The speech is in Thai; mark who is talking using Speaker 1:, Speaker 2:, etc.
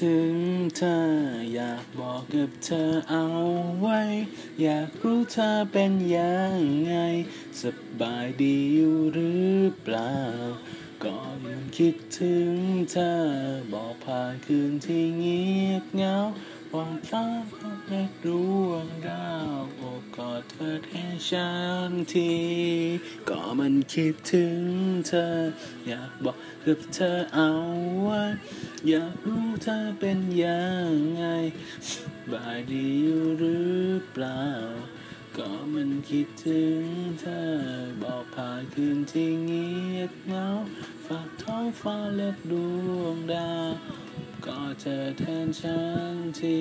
Speaker 1: ถึงเธอ อยากบอกกับเธอเอาไว้ อยากรู้เธอเป็นยังไง สบายดีอยู่หรือเปล่า ก็ยังคิดถึงเธอ บอกผ่านคืนที่เงียบเหงาความฟ้าก็ไม่รู้วงดาวโอบกอดเธอให้ฉันที ก็มันคิดถึงเธอ อยากบอกกับเธอเอาไอยากรู้เธอเป็นยังไง บายดีอยู่หรือเปล่า ก็มันคิดถึงเธอ บอกผ่านคืนที่เงียบเหงา ฝากท้องฟ้าและดวงดาว ก็เธอแทนฉันที